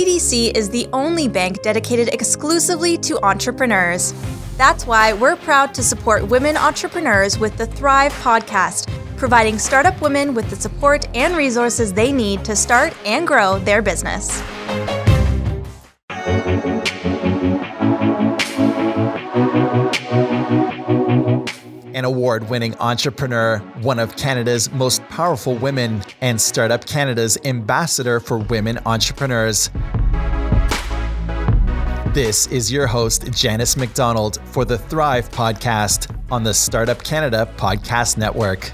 BDC is the only bank dedicated exclusively to entrepreneurs. That's why we're proud to support women entrepreneurs with the Thrive podcast, providing startup women with the support and resources they need to start and grow their business. An award winning entrepreneur, one of Canada's most powerful women, and Startup Canada's ambassador for women entrepreneurs. This is your host, Janice McDonald, for the Thrive podcast on the Startup Canada Podcast Network.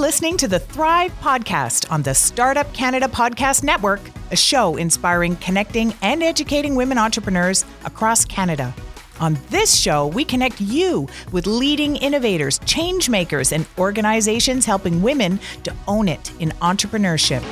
Listening to the Thrive Podcast on the Startup Canada Podcast Network, a show inspiring, connecting, and educating women entrepreneurs across Canada. On this show, we connect you with leading innovators, change makers, and organizations helping women to own it in entrepreneurship.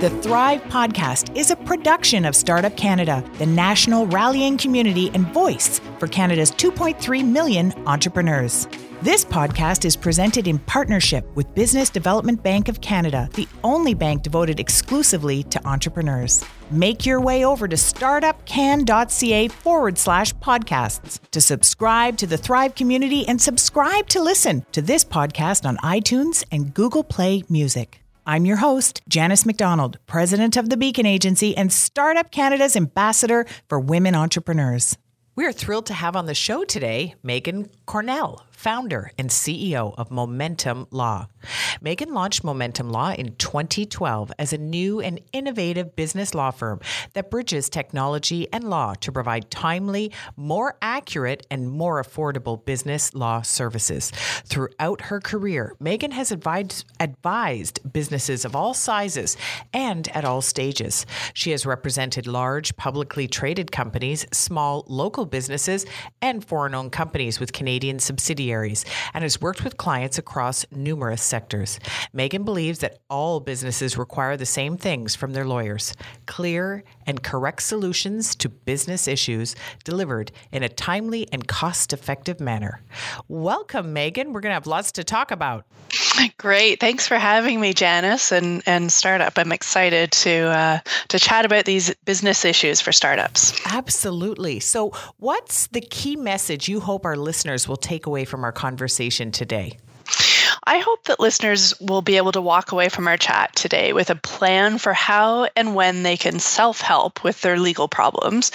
The Thrive Podcast is a production of Startup Canada, the national rallying community and voice for Canada's 2.3 million entrepreneurs. This podcast is presented in partnership with Business Development Bank of Canada, the only bank devoted exclusively to entrepreneurs. Make your way over to startupcan.ca forward slash podcasts to subscribe to the Thrive community and subscribe to listen to this podcast on iTunes and Google Play Music. I'm your host, Janice McDonald, president of the Beacon Agency and Startup Canada's ambassador for women entrepreneurs. We are thrilled to have on the show today Megan Cornell, founder and CEO of Momentum Law. Megan launched Momentum Law in 2012 as a new and innovative business law firm that bridges technology and law to provide timely, more accurate, and more affordable business law services. Throughout her career, Megan has advised, advised businesses of all sizes and at all stages. She has represented large, publicly traded companies, small, local businesses, and foreign owned companies with Canadian subsidiaries and has worked with clients across numerous sectors. Megan believes that all businesses require the same things from their lawyers clear and correct solutions to business issues delivered in a timely and cost effective manner. Welcome, Megan. We're going to have lots to talk about. Great. Thanks for having me, Janice, and, and Startup. I'm excited to uh, to chat about these business issues for startups. Absolutely. So, what's the key message you hope our listeners will take away from our conversation today? I hope that listeners will be able to walk away from our chat today with a plan for how and when they can self help with their legal problems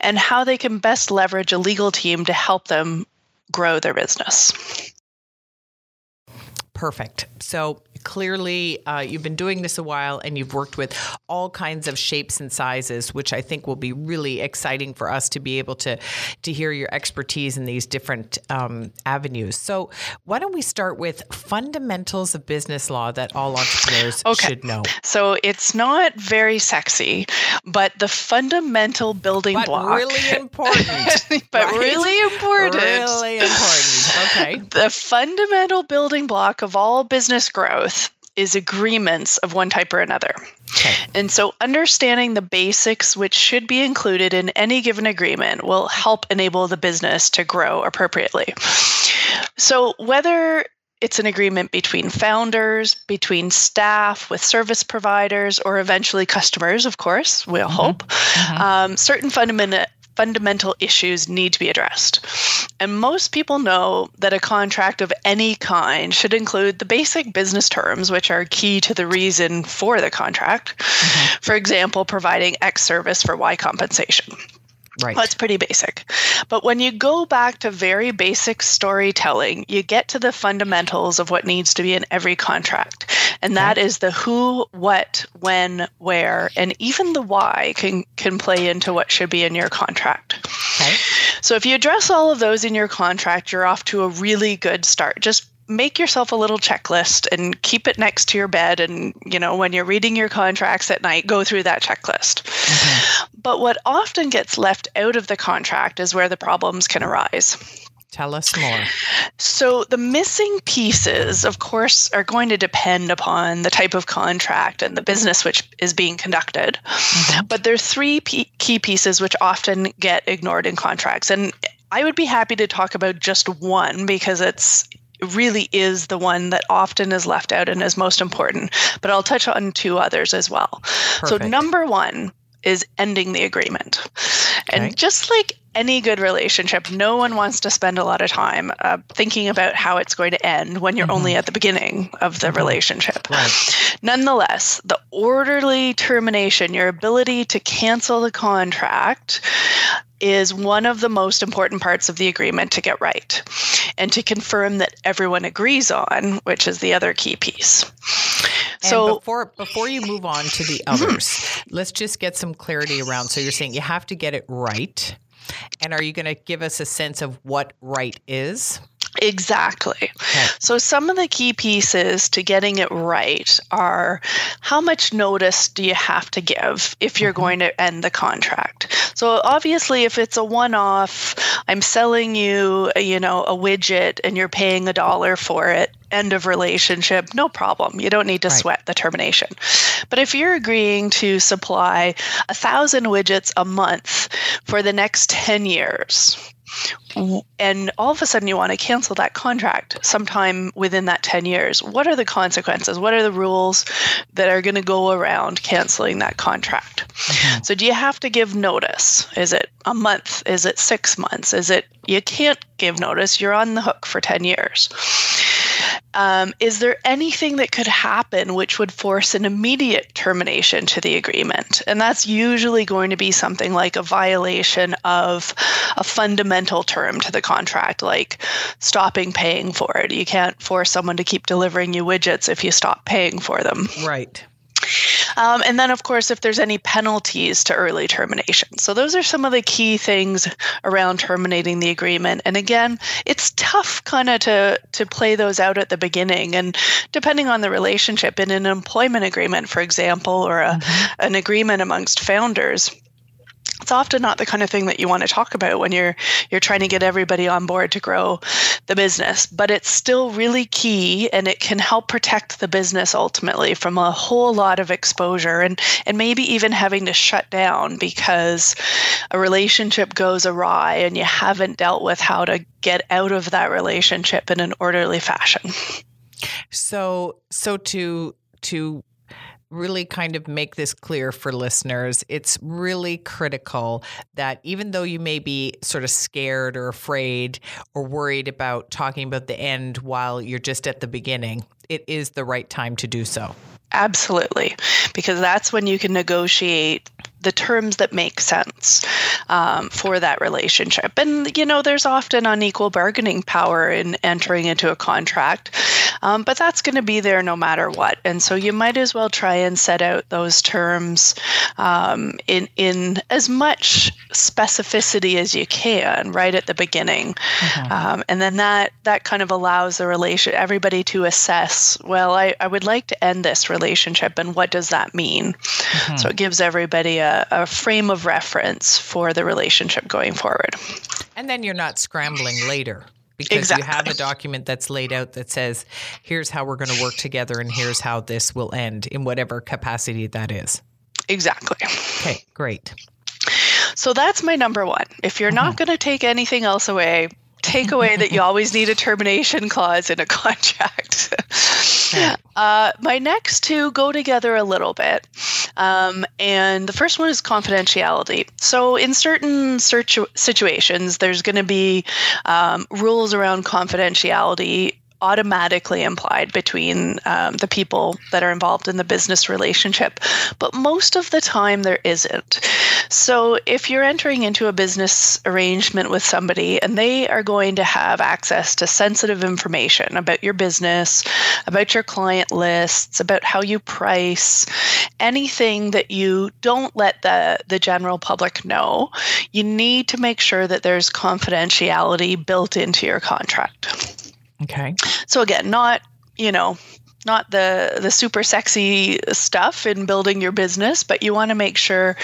and how they can best leverage a legal team to help them grow their business. Perfect. So, clearly uh, you've been doing this a while and you've worked with all kinds of shapes and sizes which i think will be really exciting for us to be able to to hear your expertise in these different um, avenues. So why don't we start with fundamentals of business law that all entrepreneurs okay. should know? So it's not very sexy but the fundamental building but block. really important. But right? really important. Really important. Okay. The fundamental building block of all business growth is agreements of one type or another. Okay. And so understanding the basics which should be included in any given agreement will help enable the business to grow appropriately. So whether it's an agreement between founders, between staff, with service providers, or eventually customers, of course, we'll mm-hmm. hope. Mm-hmm. Um, certain fundamental fundamental issues need to be addressed. And most people know that a contract of any kind should include the basic business terms, which are key to the reason for the contract. Mm-hmm. For example, providing X service for Y compensation. Right. It's pretty basic. But when you go back to very basic storytelling, you get to the fundamentals of what needs to be in every contract. And that okay. is the who, what, when, where, and even the why can, can play into what should be in your contract. Okay. So if you address all of those in your contract, you're off to a really good start. Just make yourself a little checklist and keep it next to your bed and you know when you're reading your contracts at night go through that checklist but what often gets left out of the contract is where the problems can arise Tell us more. So, the missing pieces, of course, are going to depend upon the type of contract and the business which is being conducted. Mm-hmm. But there are three key pieces which often get ignored in contracts. And I would be happy to talk about just one because it's really is the one that often is left out and is most important. But I'll touch on two others as well. Perfect. So, number one is ending the agreement. Okay. And just like any good relationship, no one wants to spend a lot of time uh, thinking about how it's going to end when you're mm-hmm. only at the beginning of the mm-hmm. relationship. Right. Nonetheless, the orderly termination, your ability to cancel the contract, is one of the most important parts of the agreement to get right and to confirm that everyone agrees on, which is the other key piece. And so before before you move on to the mm-hmm. others, let's just get some clarity around. So you're saying you have to get it right. And are you going to give us a sense of what right is? Exactly. So, some of the key pieces to getting it right are how much notice do you have to give if you're mm-hmm. going to end the contract? So, obviously, if it's a one off, I'm selling you, you know, a widget and you're paying a dollar for it, end of relationship, no problem. You don't need to right. sweat the termination. But if you're agreeing to supply a thousand widgets a month for the next 10 years, and all of a sudden you want to cancel that contract sometime within that 10 years. What are the consequences? What are the rules that are going to go around canceling that contract? Mm-hmm. so do you have to give notice? Is it a month? Is it 6 months? Is it you can't give notice. You're on the hook for 10 years um, is there anything that could happen which would force an immediate termination to the agreement? And that's usually going to be something like a violation of a fundamental term to the contract, like stopping paying for it. You can't force someone to keep delivering you widgets if you stop paying for them. Right. Um, and then, of course, if there's any penalties to early termination. So, those are some of the key things around terminating the agreement. And again, it's tough kind of to, to play those out at the beginning. And depending on the relationship, in an employment agreement, for example, or a, mm-hmm. an agreement amongst founders, it's often not the kind of thing that you want to talk about when you're you're trying to get everybody on board to grow the business but it's still really key and it can help protect the business ultimately from a whole lot of exposure and and maybe even having to shut down because a relationship goes awry and you haven't dealt with how to get out of that relationship in an orderly fashion. So so to to really kind of make this clear for listeners. It's really critical that even though you may be sort of scared or afraid or worried about talking about the end while you're just at the beginning, it is the right time to do so. Absolutely, because that's when you can negotiate the terms that make sense um, for that relationship. And, you know, there's often unequal bargaining power in entering into a contract, um, but that's going to be there no matter what. And so you might as well try and set out those terms um, in, in as much specificity as you can right at the beginning. Mm-hmm. Um, and then that, that kind of allows the relation, everybody to assess, well, I, I would like to end this relationship, and what does that mean? Mm-hmm. So it gives everybody a a, frame of reference for the relationship going forward. And then you're not scrambling later because exactly. you have a document that's laid out that says, here's how we're going to work together and here's how this will end in whatever capacity that is. Exactly. Okay, great. So that's my number one. If you're mm-hmm. not going to take anything else away, take away that you always need a termination clause in a contract. uh, my next two go together a little bit. Um, and the first one is confidentiality. So, in certain search situations, there's going to be um, rules around confidentiality automatically implied between um, the people that are involved in the business relationship. But most of the time, there isn't. So if you're entering into a business arrangement with somebody and they are going to have access to sensitive information about your business, about your client lists, about how you price, anything that you don't let the, the general public know, you need to make sure that there's confidentiality built into your contract. Okay. So again, not, you know, not the the super sexy stuff in building your business, but you want to make sure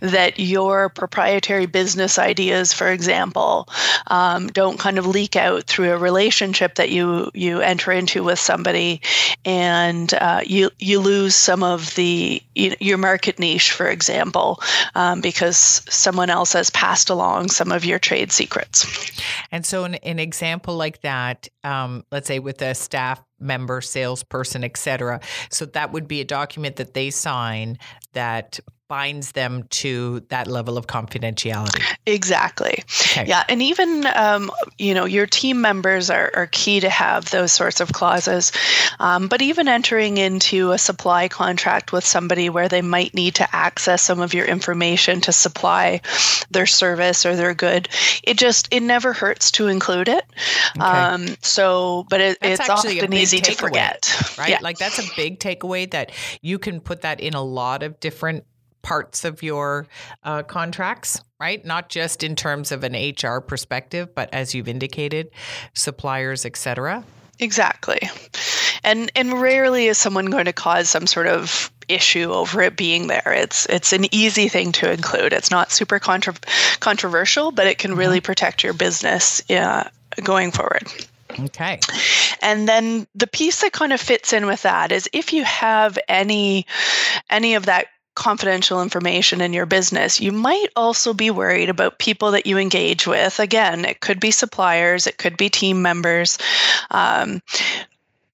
that your proprietary business ideas, for example, um, don't kind of leak out through a relationship that you you enter into with somebody, and uh, you you lose some of the your market niche, for example, um, because someone else has passed along some of your trade secrets. And so, an, an example like that, um, let's say with a staff member, salesperson, etc. So that would be a document that they sign that binds them to that level of confidentiality. Exactly. Okay. Yeah. And even, um, you know, your team members are, are, key to have those sorts of clauses. Um, but even entering into a supply contract with somebody where they might need to access some of your information to supply their service or their good, it just, it never hurts to include it. Okay. Um, so, but it, it's often easy to forget. Right? Yeah. Like that's a big takeaway that you can put that in a lot of different parts of your uh, contracts, right? Not just in terms of an HR perspective, but as you've indicated, suppliers, etc. Exactly. And and rarely is someone going to cause some sort of issue over it being there. It's it's an easy thing to include. It's not super contra- controversial, but it can mm-hmm. really protect your business uh, going forward. Okay. And then the piece that kind of fits in with that is if you have any any of that confidential information in your business, you might also be worried about people that you engage with. Again, it could be suppliers, it could be team members. Um,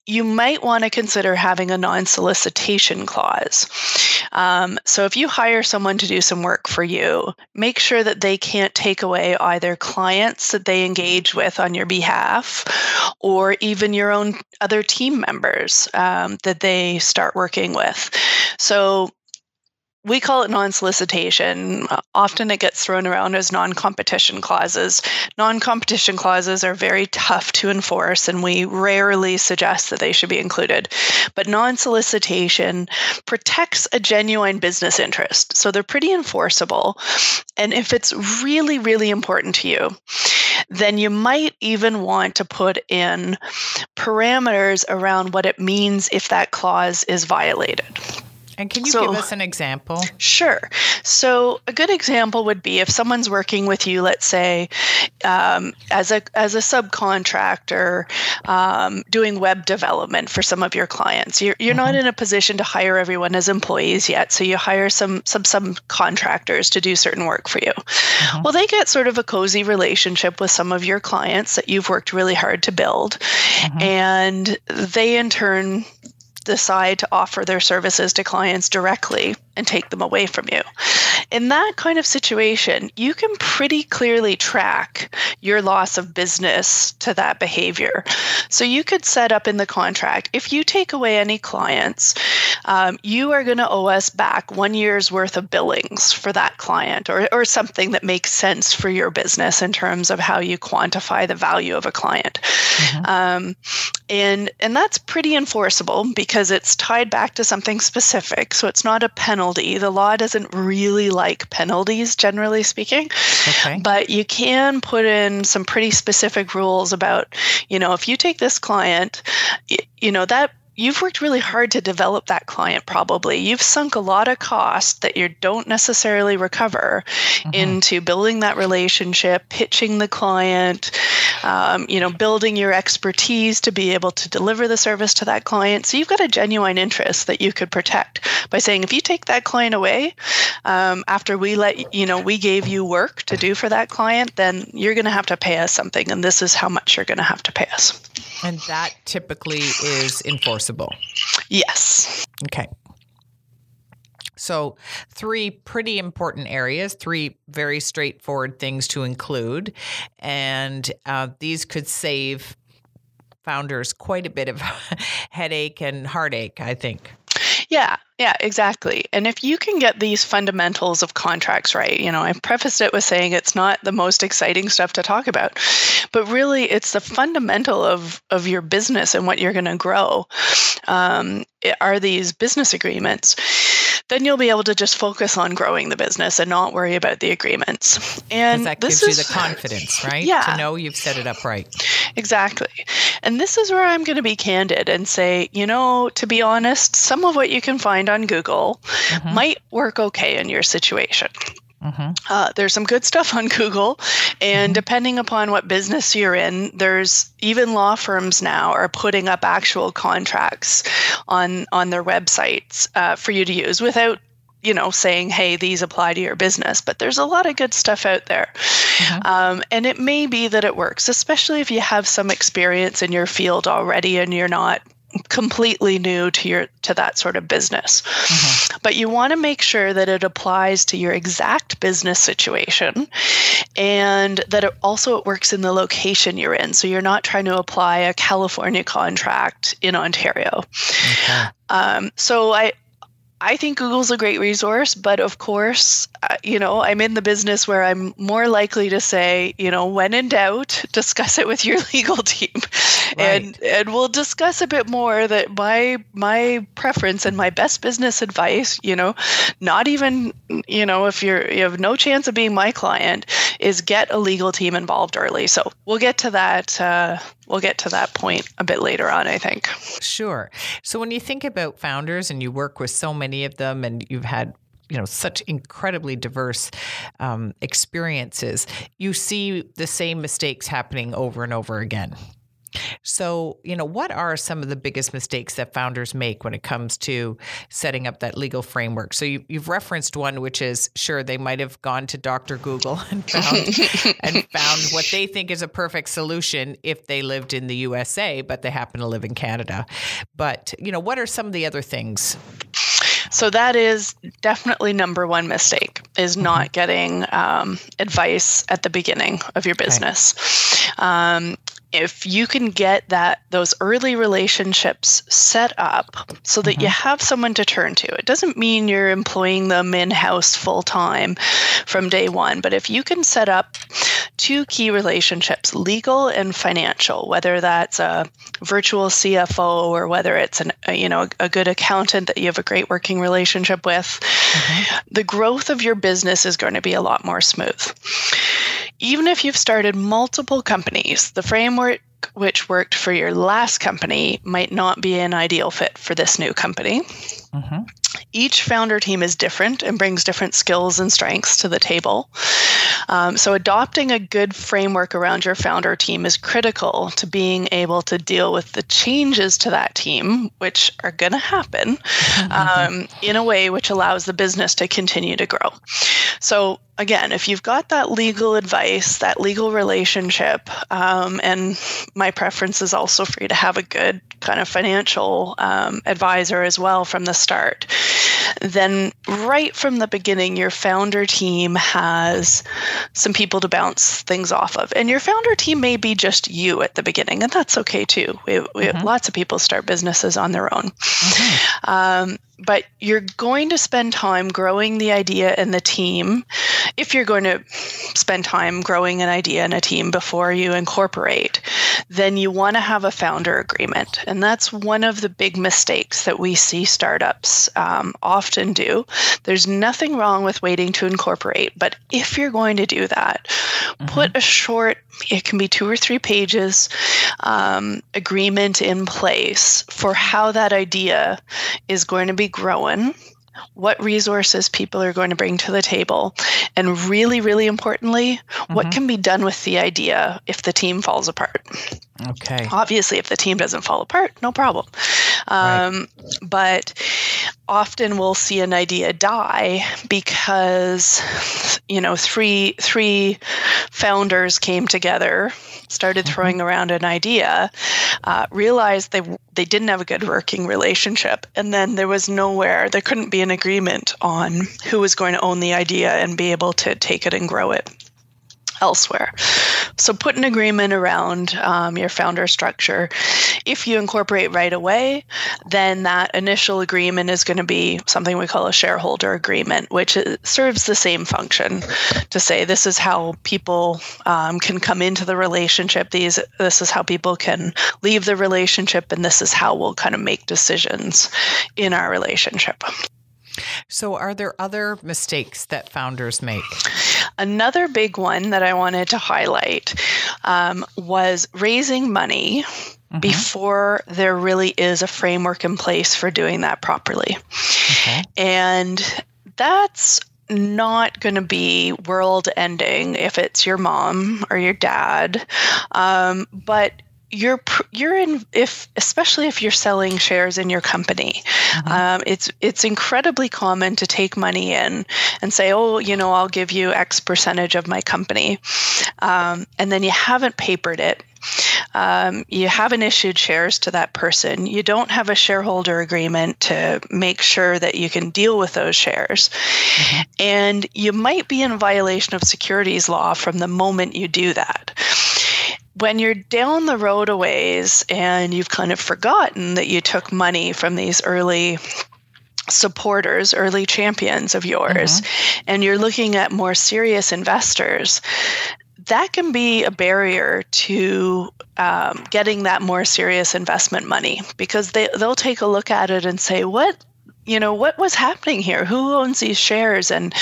you might want to consider having a non solicitation clause. Um, so, if you hire someone to do some work for you, make sure that they can't take away either clients that they engage with on your behalf or even your own other team members um, that they start working with. So, we call it non solicitation. Often it gets thrown around as non competition clauses. Non competition clauses are very tough to enforce, and we rarely suggest that they should be included. But non solicitation protects a genuine business interest. So they're pretty enforceable. And if it's really, really important to you, then you might even want to put in parameters around what it means if that clause is violated. And can you so, give us an example? Sure. So a good example would be if someone's working with you, let's say, um, as a as a subcontractor, um, doing web development for some of your clients. You're you're mm-hmm. not in a position to hire everyone as employees yet, so you hire some some some contractors to do certain work for you. Mm-hmm. Well, they get sort of a cozy relationship with some of your clients that you've worked really hard to build, mm-hmm. and they in turn decide to offer their services to clients directly and take them away from you. In that kind of situation, you can pretty clearly track your loss of business to that behavior. So you could set up in the contract if you take away any clients, um, you are going to owe us back one year's worth of billings for that client or, or something that makes sense for your business in terms of how you quantify the value of a client. Mm-hmm. Um, and, and that's pretty enforceable because it's tied back to something specific. So it's not a penalty penalty. The law doesn't really like penalties, generally speaking. Okay. But you can put in some pretty specific rules about, you know, if you take this client, you know, that you've worked really hard to develop that client probably. You've sunk a lot of cost that you don't necessarily recover mm-hmm. into building that relationship pitching the client um, you know building your expertise to be able to deliver the service to that client. So you've got a genuine interest that you could protect by saying if you take that client away um, after we let you know we gave you work to do for that client then you're going to have to pay us something and this is how much you're going to have to pay us. And that typically is enforceable. Yes. Okay. So, three pretty important areas, three very straightforward things to include. And uh, these could save founders quite a bit of headache and heartache, I think. Yeah, yeah, exactly. And if you can get these fundamentals of contracts right, you know, I prefaced it with saying it's not the most exciting stuff to talk about, but really it's the fundamental of of your business and what you're going to grow. Um, are these business agreements, then you'll be able to just focus on growing the business and not worry about the agreements. And that gives is, you the confidence, right? Yeah. To know you've set it up right. Exactly. And this is where I'm going to be candid and say, you know, to be honest, some of what you can find on Google mm-hmm. might work okay in your situation. Mm-hmm. Uh, there's some good stuff on Google, and mm-hmm. depending upon what business you're in, there's even law firms now are putting up actual contracts on on their websites uh, for you to use without you know saying hey these apply to your business but there's a lot of good stuff out there mm-hmm. um, and it may be that it works especially if you have some experience in your field already and you're not completely new to your to that sort of business mm-hmm. but you want to make sure that it applies to your exact business situation and that it also it works in the location you're in so you're not trying to apply a california contract in ontario okay. um, so i I think Google's a great resource, but of course, uh, you know, I'm in the business where I'm more likely to say, you know, when in doubt, discuss it with your legal team. Right. And and we'll discuss a bit more that my my preference and my best business advice, you know, not even, you know, if you're you have no chance of being my client, is get a legal team involved early. So we'll get to that uh, we'll get to that point a bit later on, I think. Sure. So when you think about founders and you work with so many of them and you've had you know such incredibly diverse um, experiences you see the same mistakes happening over and over again so, you know, what are some of the biggest mistakes that founders make when it comes to setting up that legal framework? So, you, have referenced one, which is sure they might have gone to Dr. Google and found and found what they think is a perfect solution if they lived in the USA, but they happen to live in Canada. But, you know, what are some of the other things? So that is definitely number one mistake is mm-hmm. not getting um, advice at the beginning of your business. Okay. Um, if you can get that those early relationships set up so that mm-hmm. you have someone to turn to it doesn't mean you're employing them in-house full time from day one but if you can set up two key relationships legal and financial whether that's a virtual cfo or whether it's an a, you know a good accountant that you have a great working relationship with mm-hmm. the growth of your business is going to be a lot more smooth even if you've started multiple companies, the framework which worked for your last company might not be an ideal fit for this new company. Mm-hmm. Each founder team is different and brings different skills and strengths to the table. Um, so, adopting a good framework around your founder team is critical to being able to deal with the changes to that team, which are going to happen, um, in a way which allows the business to continue to grow. So, again, if you've got that legal advice, that legal relationship, um, and my preference is also for you to have a good kind of financial um, advisor as well from the start, then right from the beginning, your founder team has some people to bounce things off of. And your founder team may be just you at the beginning, and that's okay too. We, we mm-hmm. lots of people start businesses on their own. Mm-hmm. Um, but you're going to spend time growing the idea and the team if you're going to spend time growing an idea and a team before you incorporate then you want to have a founder agreement and that's one of the big mistakes that we see startups um, often do there's nothing wrong with waiting to incorporate but if you're going to do that mm-hmm. put a short it can be two or three pages um, agreement in place for how that idea is going to be growing what resources people are going to bring to the table, and really, really importantly, mm-hmm. what can be done with the idea if the team falls apart. Okay. Obviously, if the team doesn't fall apart, no problem. Um, right. But often we'll see an idea die because you know three three founders came together started mm-hmm. throwing around an idea uh, realized they they didn't have a good working relationship. And then there was nowhere there couldn't be an agreement on who was going to own the idea and be able to take it and grow it elsewhere. So put an agreement around um, your founder structure. If you incorporate right away, then that initial agreement is going to be something we call a shareholder agreement, which serves the same function to say this is how people um, can come into the relationship. These this is how people can leave the relationship, and this is how we'll kind of make decisions in our relationship. So, are there other mistakes that founders make? Another big one that I wanted to highlight um, was raising money mm-hmm. before there really is a framework in place for doing that properly. Okay. And that's not going to be world ending if it's your mom or your dad. Um, but you're you're in if especially if you're selling shares in your company mm-hmm. um, it's it's incredibly common to take money in and say oh you know i'll give you x percentage of my company um, and then you haven't papered it um, you haven't issued shares to that person. You don't have a shareholder agreement to make sure that you can deal with those shares. Mm-hmm. And you might be in violation of securities law from the moment you do that when you're down the road a ways and you've kind of forgotten that you took money from these early supporters, early champions of yours, mm-hmm. and you're looking at more serious investors, that can be a barrier to um, getting that more serious investment money because they, they'll take a look at it and say, what you know what was happening here? Who owns these shares? And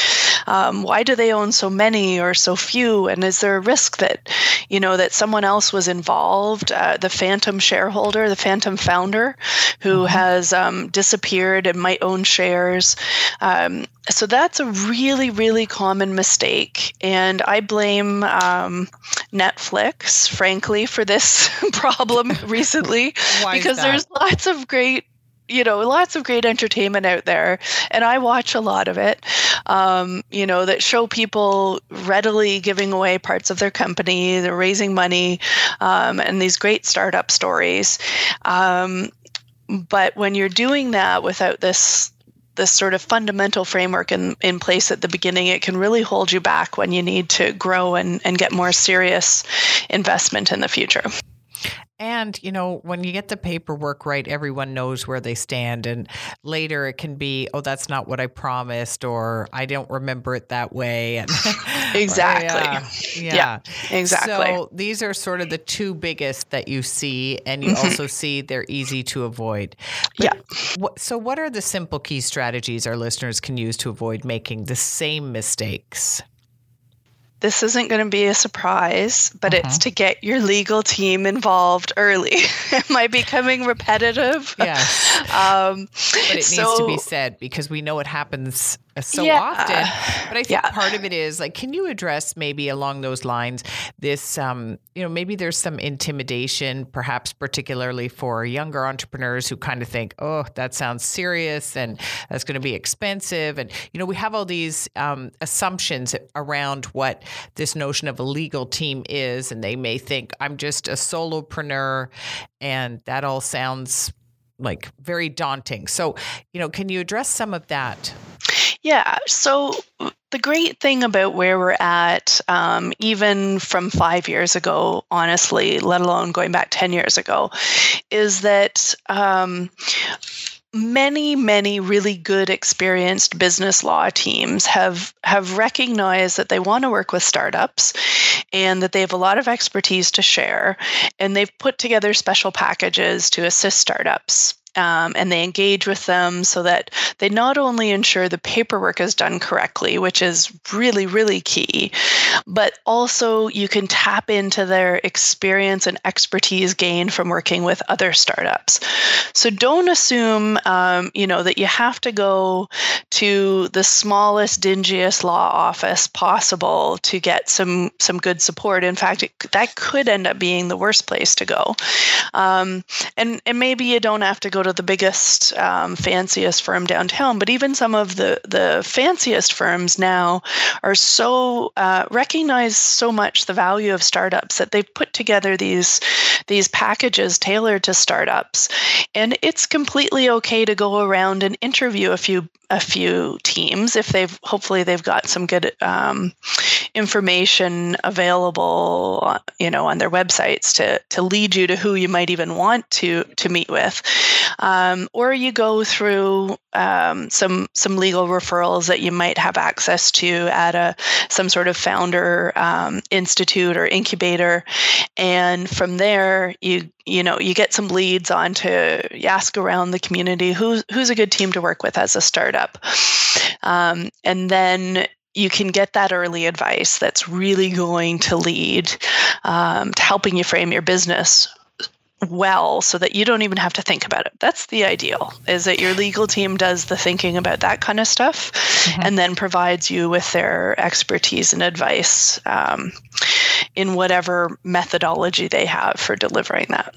um, why do they own so many or so few? And is there a risk that you know that someone else was involved uh, the phantom shareholder the phantom founder who mm-hmm. has um, disappeared and might own shares? Um, so that's a really really common mistake. And i blame um, netflix frankly for this problem recently because there's lots of great you know, lots of great entertainment out there, and I watch a lot of it. Um, you know, that show people readily giving away parts of their company, they're raising money, um, and these great startup stories. Um, but when you're doing that without this this sort of fundamental framework in, in place at the beginning, it can really hold you back when you need to grow and, and get more serious investment in the future. And, you know, when you get the paperwork right, everyone knows where they stand. And later it can be, oh, that's not what I promised, or I don't remember it that way. And, exactly. yeah, yeah. yeah, exactly. So these are sort of the two biggest that you see. And you mm-hmm. also see they're easy to avoid. But yeah. so, what are the simple key strategies our listeners can use to avoid making the same mistakes? This isn't going to be a surprise, but uh-huh. it's to get your legal team involved early. Am I becoming repetitive? Yes. Um, but it so, needs to be said because we know it happens so yeah. often. But I think yeah. part of it is like, can you address maybe along those lines this, um, you know, maybe there's some intimidation, perhaps particularly for younger entrepreneurs who kind of think, oh, that sounds serious and that's going to be expensive. And, you know, we have all these um, assumptions around what this notion of a legal team is. And they may think, I'm just a solopreneur. And that all sounds like very daunting. So, you know, can you address some of that? Yeah. So the great thing about where we're at, um, even from five years ago, honestly, let alone going back 10 years ago, is that. Um, many many really good experienced business law teams have have recognized that they want to work with startups and that they have a lot of expertise to share and they've put together special packages to assist startups um, and they engage with them so that they not only ensure the paperwork is done correctly, which is really, really key, but also you can tap into their experience and expertise gained from working with other startups. So don't assume, um, you know, that you have to go to the smallest, dingiest law office possible to get some some good support. In fact, it, that could end up being the worst place to go. Um, and and maybe you don't have to go to the biggest, um, fanciest firm downtown, but even some of the the fanciest firms now are so uh, recognize so much the value of startups that they've put together these these packages tailored to startups, and it's completely okay to go around and interview a few a few teams if they've hopefully they've got some good um, information available, you know, on their websites to to lead you to who you might even want to to meet with, um, or you go through um, some some legal referrals that you might have access to at a some sort of founder um, institute or incubator, and from there you you know you get some leads on to you ask around the community who's who's a good team to work with as a startup, um, and then you can get that early advice that's really going to lead um, to helping you frame your business well so that you don't even have to think about it. That's the ideal is that your legal team does the thinking about that kind of stuff mm-hmm. and then provides you with their expertise and advice um, in whatever methodology they have for delivering that.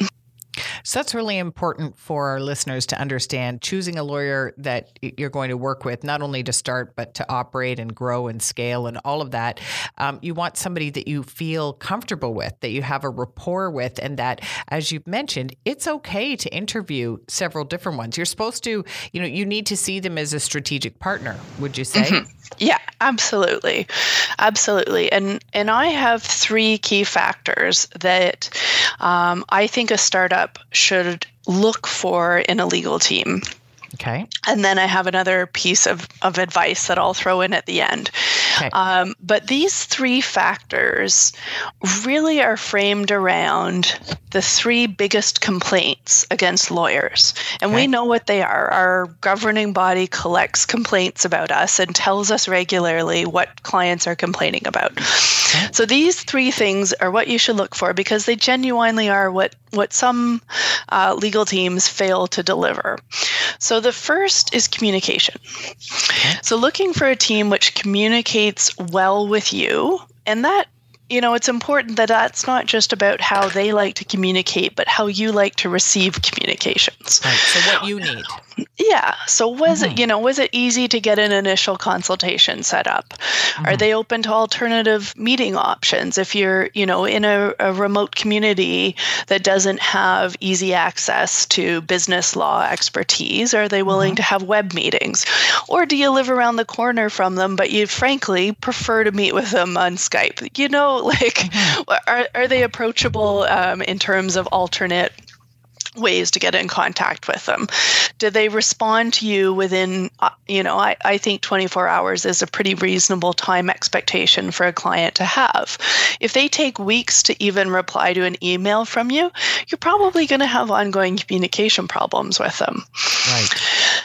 So that's really important for our listeners to understand. Choosing a lawyer that you're going to work with, not only to start, but to operate and grow and scale and all of that. Um, you want somebody that you feel comfortable with, that you have a rapport with, and that, as you've mentioned, it's okay to interview several different ones. You're supposed to, you know, you need to see them as a strategic partner, would you say? Mm-hmm. Yeah, absolutely. Absolutely. And and I have three key factors that um, I think a startup should look for in a legal team. Okay. And then I have another piece of, of advice that I'll throw in at the end. Okay. Um, but these three factors really are framed around the three biggest complaints against lawyers. And okay. we know what they are. Our governing body collects complaints about us and tells us regularly what clients are complaining about. Okay. So these three things are what you should look for because they genuinely are what, what some uh, legal teams fail to deliver. So the first is communication. So looking for a team which communicates well with you, and that you know, it's important that that's not just about how they like to communicate, but how you like to receive communications. Right. So, what you need. Yeah. So, was mm-hmm. it, you know, was it easy to get an initial consultation set up? Mm-hmm. Are they open to alternative meeting options? If you're, you know, in a, a remote community that doesn't have easy access to business law expertise, are they willing mm-hmm. to have web meetings? Or do you live around the corner from them, but you frankly prefer to meet with them on Skype? You know, like mm-hmm. are, are they approachable um, in terms of alternate ways to get in contact with them. Do they respond to you within uh, you know I, I think 24 hours is a pretty reasonable time expectation for a client to have. If they take weeks to even reply to an email from you you're probably going to have ongoing communication problems with them. Right.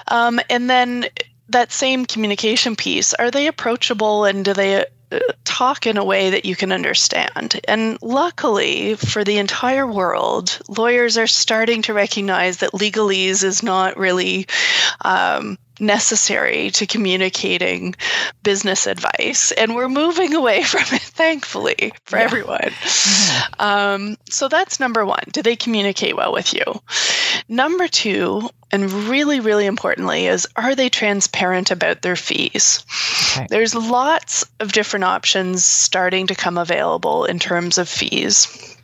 Um, and then that same communication piece are they approachable and do they talk in a way that you can understand. And luckily for the entire world, lawyers are starting to recognize that legalese is not really um, necessary to communicating business advice. And we're moving away from it, thankfully, for yeah. everyone. Mm-hmm. Um, so that's number one. Do they communicate well with you? Number two, and really, really importantly, is are they transparent about their fees? Okay. There's lots of different options starting to come available in terms of fees.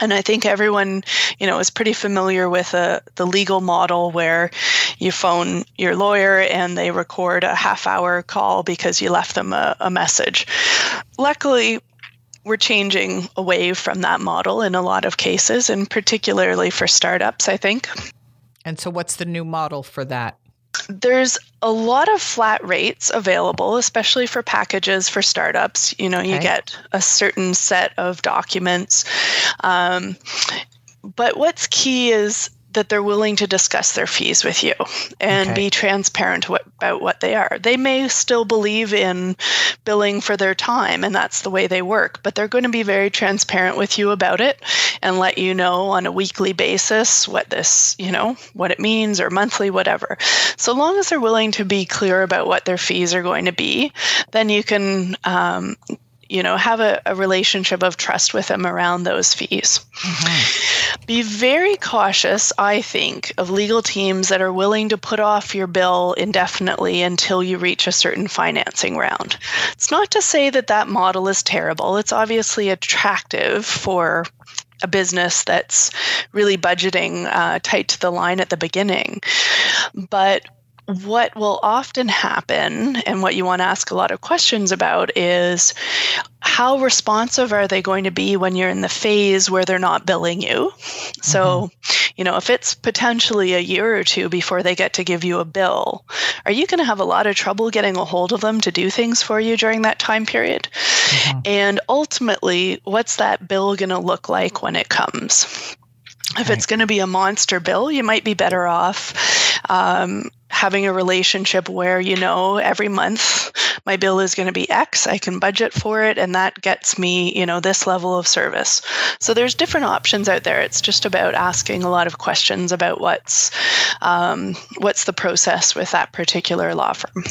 And I think everyone, you know, is pretty familiar with uh, the legal model where you phone your lawyer and they record a half hour call because you left them a, a message. Luckily, we're changing away from that model in a lot of cases, and particularly for startups, I think. And so, what's the new model for that? There's a lot of flat rates available, especially for packages for startups. You know, okay. you get a certain set of documents. Um, but what's key is that they're willing to discuss their fees with you and okay. be transparent what, about what they are. They may still believe in billing for their time, and that's the way they work, but they're going to be very transparent with you about it and let you know on a weekly basis what this, you know, what it means or monthly, whatever. So long as they're willing to be clear about what their fees are going to be, then you can um, you know have a, a, relationship of trust with them around those fees mm-hmm. Be very cautious i think of legal teams that are willing to put off your bill indefinitely until you reach a certain financing round. It's not to say that that model is terrible. It's obviously attractive for a business that's really budgeting uh, tight to the line at the beginning. But what will often happen and what you want to ask a lot of questions about is how responsive are they going to be when you're in the phase where they're not billing you? So, mm-hmm. you know, if it's potentially a year or two before they get to give you a bill, are you going to have a lot of trouble getting a hold of them to do things for you during that time period? Mm-hmm. And ultimately, what's that bill going to look like when it comes? If it's going to be a monster bill, you might be better off um, having a relationship where you know every month my bill is going to be X, I can budget for it, and that gets me, you know, this level of service. So there's different options out there. It's just about asking a lot of questions about what's um, what's the process with that particular law firm.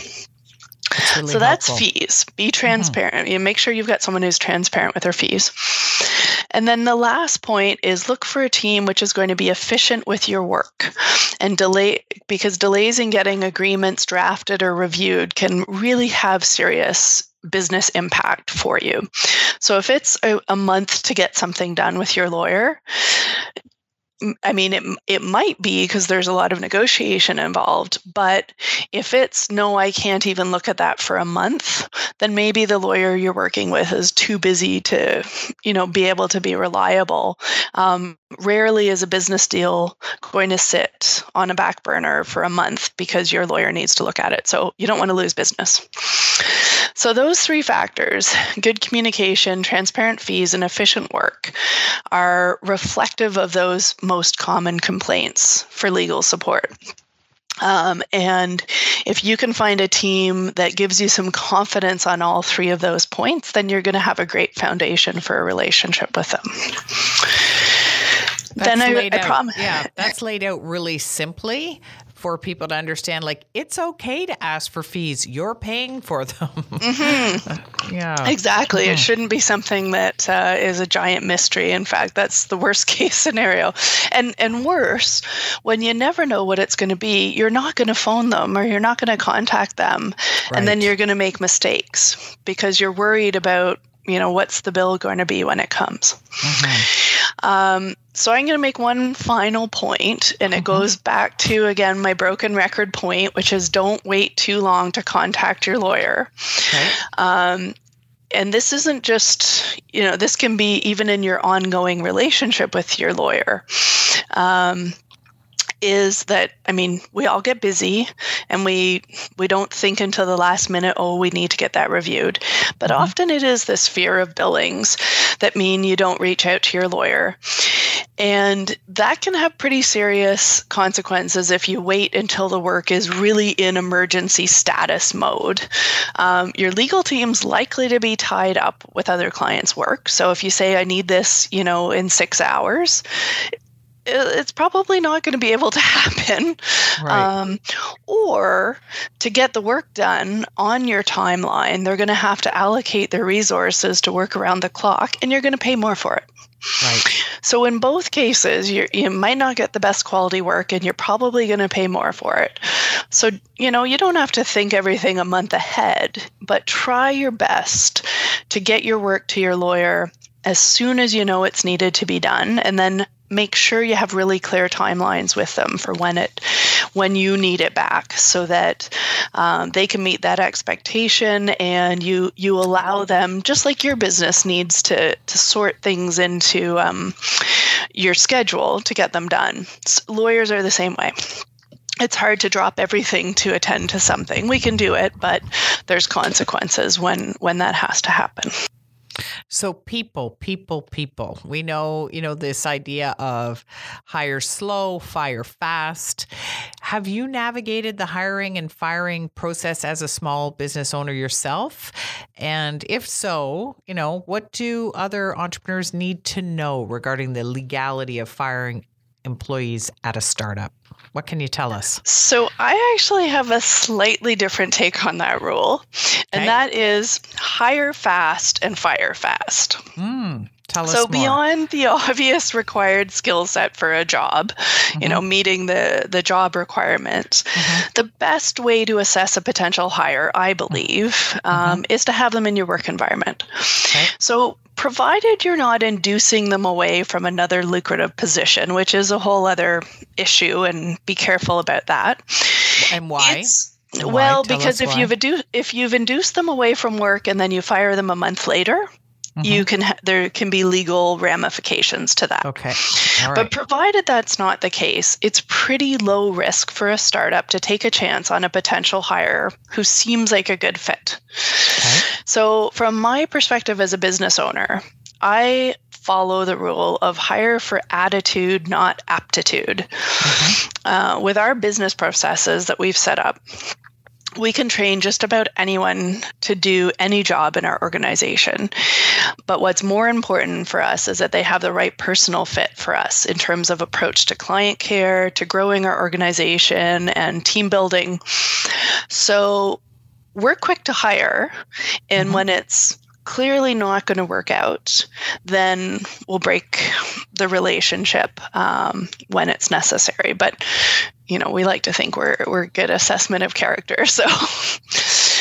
That's really so that's fees. Be mm-hmm. transparent. Mm-hmm. You make sure you've got someone who's transparent with their fees. And then the last point is look for a team which is going to be efficient with your work and delay because delays in getting agreements drafted or reviewed can really have serious business impact for you. So if it's a, a month to get something done with your lawyer, I mean, it it might be because there's a lot of negotiation involved. But if it's no, I can't even look at that for a month, then maybe the lawyer you're working with is too busy to, you know, be able to be reliable. Um, rarely is a business deal going to sit on a back burner for a month because your lawyer needs to look at it. So you don't want to lose business. So, those three factors good communication, transparent fees, and efficient work are reflective of those most common complaints for legal support. Um, and if you can find a team that gives you some confidence on all three of those points, then you're going to have a great foundation for a relationship with them. That's then I, I promise. Yeah, that's laid out really simply for people to understand like it's okay to ask for fees you're paying for them mm-hmm. yeah exactly mm-hmm. it shouldn't be something that uh, is a giant mystery in fact that's the worst case scenario and and worse when you never know what it's going to be you're not going to phone them or you're not going to contact them right. and then you're going to make mistakes because you're worried about you know what's the bill going to be when it comes mm-hmm. Um, so i'm going to make one final point and it mm-hmm. goes back to again my broken record point which is don't wait too long to contact your lawyer okay. um, and this isn't just you know this can be even in your ongoing relationship with your lawyer um, is that I mean we all get busy and we we don't think until the last minute oh we need to get that reviewed but mm-hmm. often it is this fear of billings that mean you don't reach out to your lawyer and that can have pretty serious consequences if you wait until the work is really in emergency status mode. Um, your legal team's likely to be tied up with other clients' work. So if you say, I need this, you know, in six hours, it's probably not going to be able to happen. Right. Um, or to get the work done on your timeline, they're going to have to allocate their resources to work around the clock, and you're going to pay more for it. Right. So in both cases, you you might not get the best quality work, and you're probably going to pay more for it. So you know you don't have to think everything a month ahead, but try your best to get your work to your lawyer as soon as you know it's needed to be done, and then make sure you have really clear timelines with them for when it when you need it back so that um, they can meet that expectation and you you allow them just like your business needs to to sort things into um, your schedule to get them done. Lawyers are the same way. It's hard to drop everything to attend to something. We can do it but there's consequences when when that has to happen so people, people, people. We know, you know, this idea of hire slow, fire fast. Have you navigated the hiring and firing process as a small business owner yourself? And if so, you know, what do other entrepreneurs need to know regarding the legality of firing employees at a startup? What can you tell us? So, I actually have a slightly different take on that rule, and okay. that is hire fast and fire fast. Mm, tell so, beyond the obvious required skill set for a job, mm-hmm. you know, mm-hmm. meeting the, the job requirements, mm-hmm. the best way to assess a potential hire, I believe, mm-hmm. um, is to have them in your work environment. Okay. So, provided you're not inducing them away from another lucrative position, which is a whole other issue, and be careful about that. And why? It's, well, because if why. you've if you've induced them away from work and then you fire them a month later, Mm-hmm. you can ha- there can be legal ramifications to that. Okay. But provided that's not the case, it's pretty low risk for a startup to take a chance on a potential hire who seems like a good fit. Okay. So, from my perspective as a business owner, I follow the rule of hire for attitude, not aptitude. Mm-hmm. Uh, with our business processes that we've set up, we can train just about anyone to do any job in our organization. But what's more important for us is that they have the right personal fit for us in terms of approach to client care, to growing our organization, and team building. So we're quick to hire. And mm-hmm. when it's clearly not going to work out, then we'll break the relationship um, when it's necessary. But you know, we like to think we're we're good assessment of character. So,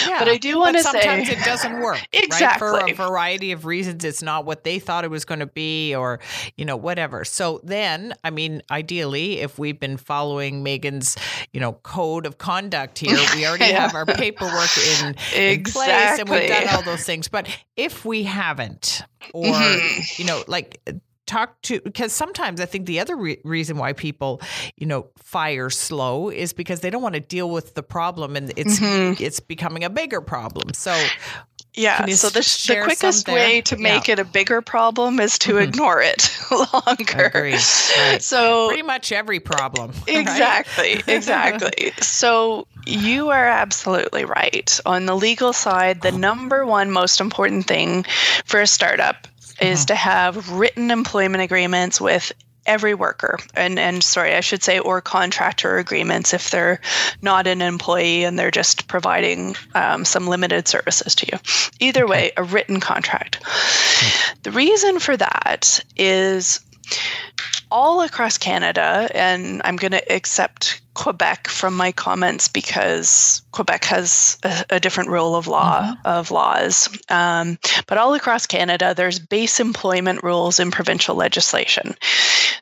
yeah, but I do want to say sometimes it doesn't work exactly right? for a variety of reasons. It's not what they thought it was going to be, or you know, whatever. So then, I mean, ideally, if we've been following Megan's, you know, code of conduct here, we already yeah. have our paperwork in, exactly. in place and we've done all those things. But if we haven't, or mm-hmm. you know, like talk to because sometimes I think the other re- reason why people, you know, fire slow is because they don't want to deal with the problem and it's mm-hmm. it's becoming a bigger problem. So yeah, so the, the quickest way to make yeah. it a bigger problem is to mm-hmm. ignore it longer. Right. So pretty much every problem. Exactly, right? exactly. So you are absolutely right. On the legal side, the number one most important thing for a startup is mm-hmm. to have written employment agreements with every worker and and sorry I should say or contractor agreements if they're not an employee and they're just providing um, some limited services to you either way a written contract mm-hmm. the reason for that is all across Canada, and I'm going to accept Quebec from my comments because Quebec has a, a different rule of law mm-hmm. of laws. Um, but all across Canada, there's base employment rules in provincial legislation.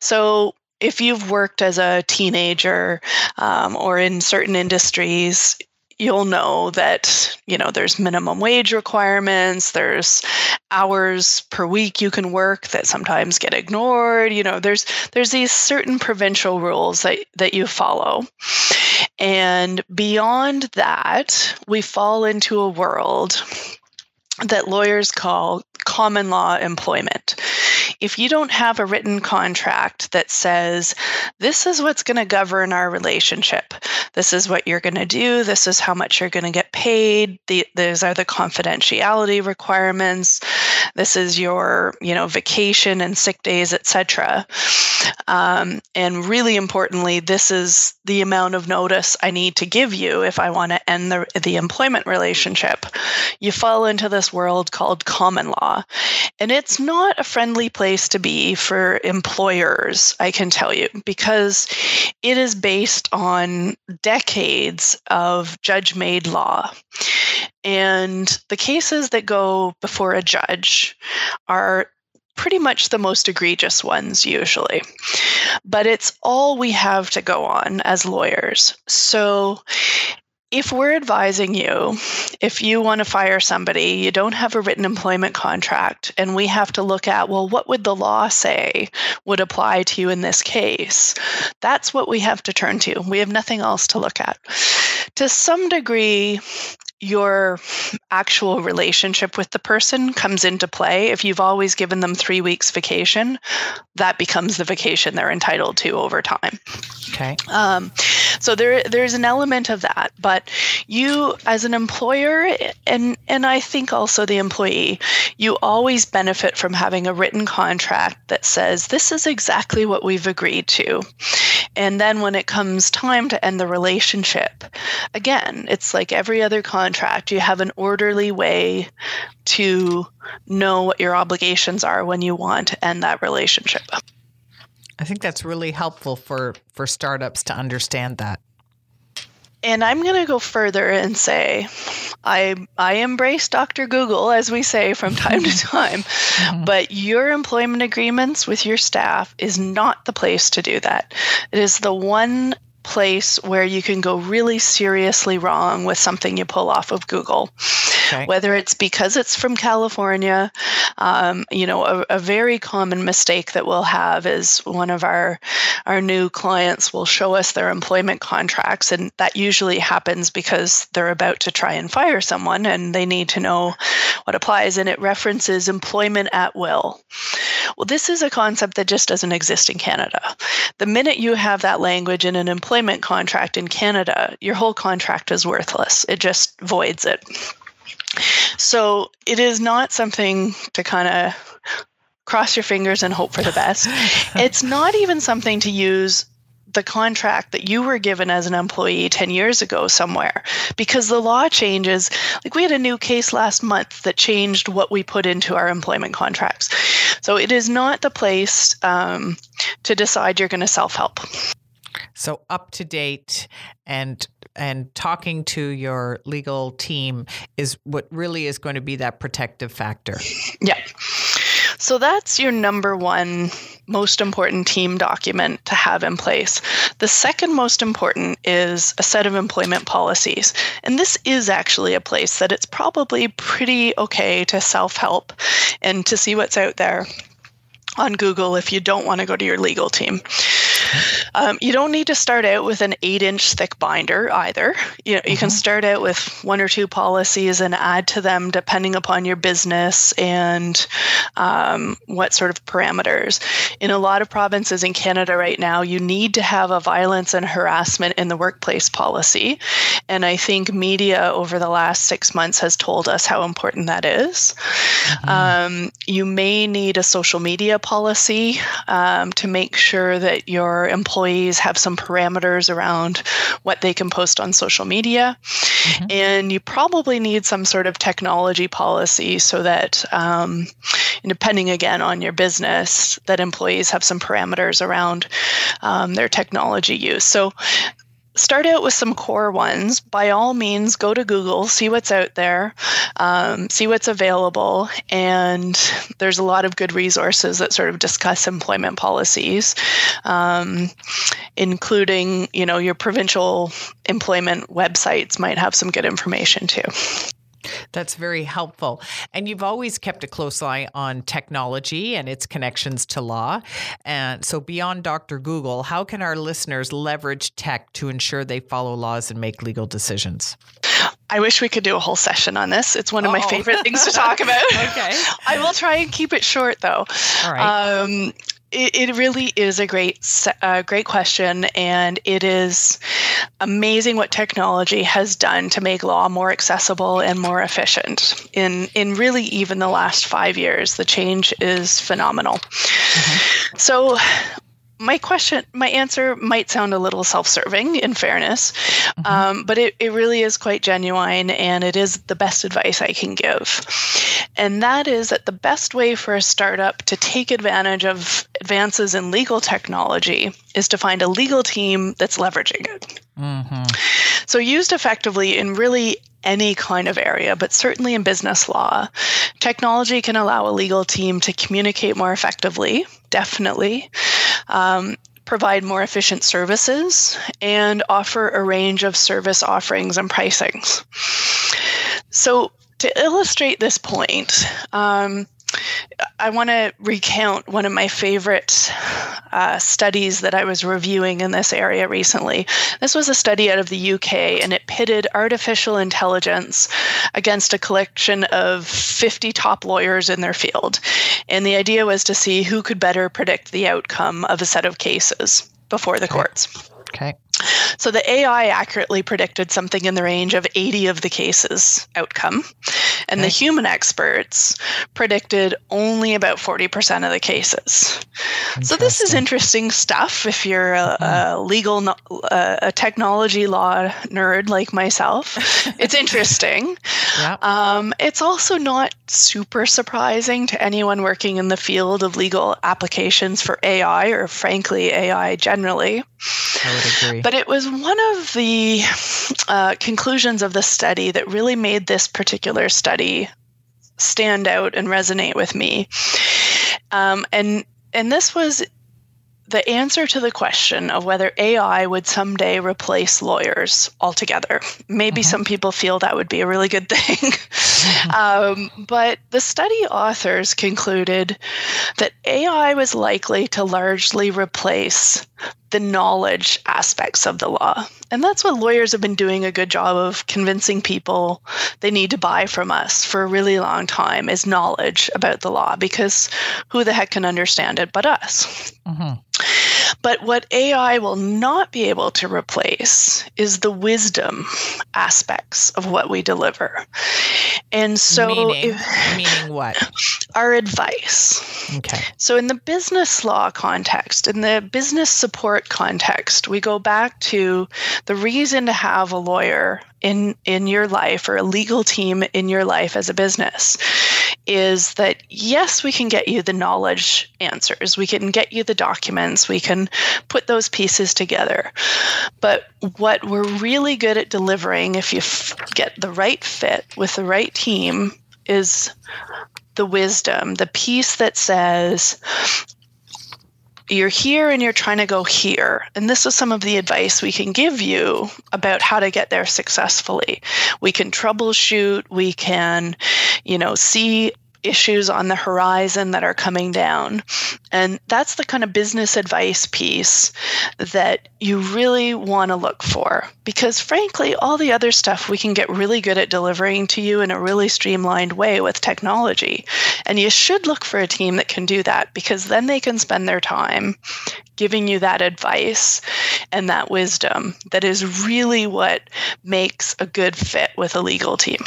So if you've worked as a teenager um, or in certain industries, you'll know that you know there's minimum wage requirements there's hours per week you can work that sometimes get ignored you know there's there's these certain provincial rules that that you follow. And beyond that we fall into a world that lawyers call common law employment if you don't have a written contract that says, this is what's going to govern our relationship, this is what you're going to do, this is how much you're going to get paid, the, these are the confidentiality requirements, this is your, you know, vacation and sick days, etc. Um, and really importantly, this is the amount of notice I need to give you if I want to end the, the employment relationship. You fall into this world called common law. And it's not a friendly place to be for employers, I can tell you, because it is based on decades of judge made law. And the cases that go before a judge are pretty much the most egregious ones usually. But it's all we have to go on as lawyers. So if we're advising you, if you want to fire somebody, you don't have a written employment contract, and we have to look at, well, what would the law say would apply to you in this case? That's what we have to turn to. We have nothing else to look at. To some degree, your actual relationship with the person comes into play. If you've always given them three weeks vacation, that becomes the vacation they're entitled to over time. Okay. Um, so there, there's an element of that. But you, as an employer, and and I think also the employee, you always benefit from having a written contract that says this is exactly what we've agreed to. And then when it comes time to end the relationship, again, it's like every other contract. You have an orderly way to know what your obligations are when you want to end that relationship. I think that's really helpful for for startups to understand that. And I'm going to go further and say I I embrace Dr. Google as we say from time to time, mm-hmm. but your employment agreements with your staff is not the place to do that. It is the one place where you can go really seriously wrong with something you pull off of Google. Okay. Whether it's because it's from California, um, you know, a, a, very common mistake that we'll have is one of our our new clients will show us their employment contracts, and that usually happens because they're about to try and fire someone, and they need to know what applies, and it references employment at will. Well, this is a concept that just doesn't exist in Canada. The minute you have that language in an employment contract in Canada, your whole contract is worthless. It just voids it. So it is not something to kind of cross your fingers and hope for the best. it's not even something to use the contract that you were given as an employee 10 years ago somewhere because the law changes. Like we had a new case last month that changed what we put into our employment contracts. So it is not the place um, to decide you're going to self help. So up to date and and talking to your legal team is what really is going to be that protective factor. Yeah. So that's your number one most important team document to have in place. The second most important is a set of employment policies. And this is actually a place that it's probably pretty okay to self help and to see what's out there on Google if you don't want to go to your legal team. Um, you don't need to start out with an eight inch thick binder either. You, know, you mm-hmm. can start out with one or two policies and add to them depending upon your business and um, what sort of parameters. In a lot of provinces in Canada right now, you need to have a violence and harassment in the workplace policy. And I think media over the last six months has told us how important that is. Mm-hmm. Um, you may need a social media policy um, to make sure that your employees have some parameters around what they can post on social media. Mm-hmm. And you probably need some sort of technology policy so that, um, depending again on your business, that employees have some parameters around um, their technology use. So start out with some core ones. By all means, go to Google, see what's out there, um, see what's available, and there's a lot of good resources that sort of discuss employment policies, um, including you know your provincial employment websites might have some good information too. That's very helpful. And you've always kept a close eye on technology and its connections to law. And so, beyond Dr. Google, how can our listeners leverage tech to ensure they follow laws and make legal decisions? I wish we could do a whole session on this. It's one of Uh-oh. my favorite things to talk about. okay. I will try and keep it short, though. All right. Um, it, it really is a great, uh, great question, and it is amazing what technology has done to make law more accessible and more efficient. In in really even the last five years, the change is phenomenal. Mm-hmm. So, my question, my answer might sound a little self serving in fairness, mm-hmm. um, but it, it really is quite genuine and it is the best advice I can give. And that is that the best way for a startup to take advantage of advances in legal technology is to find a legal team that's leveraging it. Mm-hmm. So, used effectively in really any kind of area, but certainly in business law, technology can allow a legal team to communicate more effectively, definitely, um, provide more efficient services, and offer a range of service offerings and pricings. So, to illustrate this point, um, I want to recount one of my favorite uh, studies that I was reviewing in this area recently. This was a study out of the UK, and it pitted artificial intelligence against a collection of 50 top lawyers in their field. And the idea was to see who could better predict the outcome of a set of cases before the courts. Okay. So the AI accurately predicted something in the range of 80 of the cases outcome, and okay. the human experts predicted only about 40% of the cases. So this is interesting stuff if you're a, a mm-hmm. legal, a technology law nerd like myself. it's interesting. Um, it's also not super surprising to anyone working in the field of legal applications for AI or frankly AI generally. I would agree. But it was one of the uh, conclusions of the study that really made this particular study stand out and resonate with me. Um, and and this was the answer to the question of whether AI would someday replace lawyers altogether. Maybe mm-hmm. some people feel that would be a really good thing. Mm-hmm. um, but the study authors concluded that AI was likely to largely replace the knowledge aspects of the law. And that's what lawyers have been doing a good job of convincing people they need to buy from us for a really long time is knowledge about the law because who the heck can understand it but us? Mm-hmm. But what AI will not be able to replace is the wisdom aspects of what we deliver. And so, meaning, if, meaning what? Our advice. Okay. So, in the business law context, in the business support context, we go back to the reason to have a lawyer in in your life or a legal team in your life as a business is that yes we can get you the knowledge answers. We can get you the documents. We can put those pieces together. But what we're really good at delivering if you f- get the right fit with the right team is the wisdom the piece that says you're here and you're trying to go here. And this is some of the advice we can give you about how to get there successfully. We can troubleshoot, we can, you know, see issues on the horizon that are coming down. And that's the kind of business advice piece that you really want to look for. Because frankly, all the other stuff we can get really good at delivering to you in a really streamlined way with technology. And you should look for a team that can do that because then they can spend their time giving you that advice and that wisdom that is really what makes a good fit with a legal team.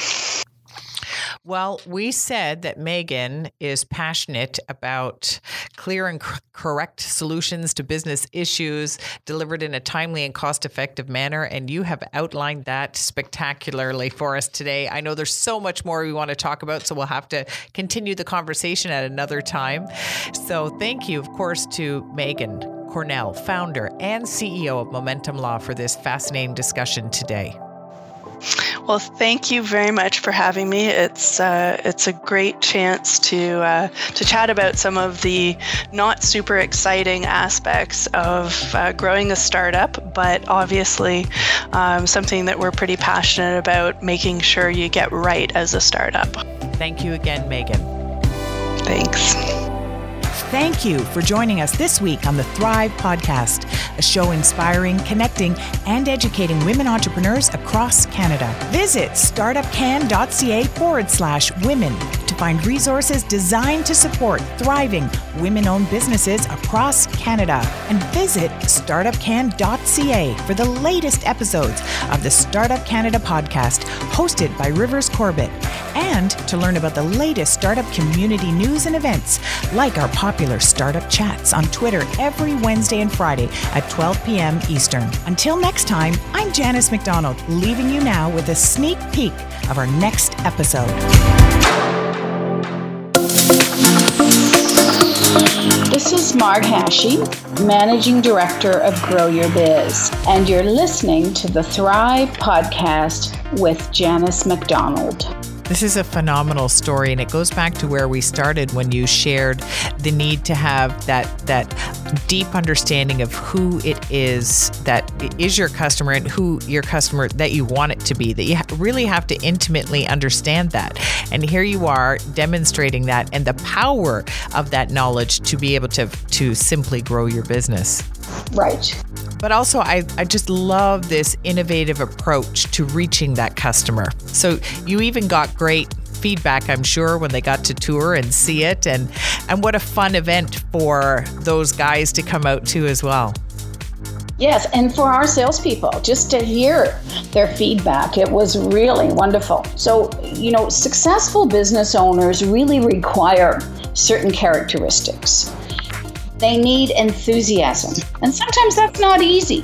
Well, we said that Megan is passionate about clear and correct solutions to business issues delivered in a timely and cost effective manner. And you have outlined that spectacularly for us today. I know there's so much more we want to talk about, so we'll have to continue the conversation at another time. So thank you, of course, to Megan Cornell, founder and CEO of Momentum Law, for this fascinating discussion today. Well, thank you very much for having me. It's uh, it's a great chance to uh, to chat about some of the not super exciting aspects of uh, growing a startup, but obviously um, something that we're pretty passionate about making sure you get right as a startup. Thank you again, Megan. Thanks. Thank you for joining us this week on the Thrive Podcast, a show inspiring, connecting, and educating women entrepreneurs across Canada. Visit startupcan.ca forward slash women to find resources designed to support thriving women owned businesses across Canada. And visit startupcan.ca for the latest episodes of the Startup Canada podcast, hosted by Rivers Corbett, and to learn about the latest startup community news and events, like our popular popular startup chats on Twitter every Wednesday and Friday at 12 p.m. Eastern. Until next time, I'm Janice McDonald, leaving you now with a sneak peek of our next episode. This is Marg Hashi, Managing Director of Grow Your Biz, and you're listening to the Thrive Podcast with Janice McDonald. This is a phenomenal story, and it goes back to where we started when you shared the need to have that that deep understanding of who it is that is your customer and who your customer that you want it to be. That you really have to intimately understand that. And here you are demonstrating that and the power of that knowledge to be able to to simply grow your business. Right. But also, I, I just love this innovative approach to reaching that customer. So you even got great feedback, I'm sure, when they got to tour and see it. And, and what a fun event for those guys to come out to as well. Yes, and for our salespeople, just to hear their feedback, it was really wonderful. So, you know, successful business owners really require certain characteristics. They need enthusiasm. And sometimes that's not easy.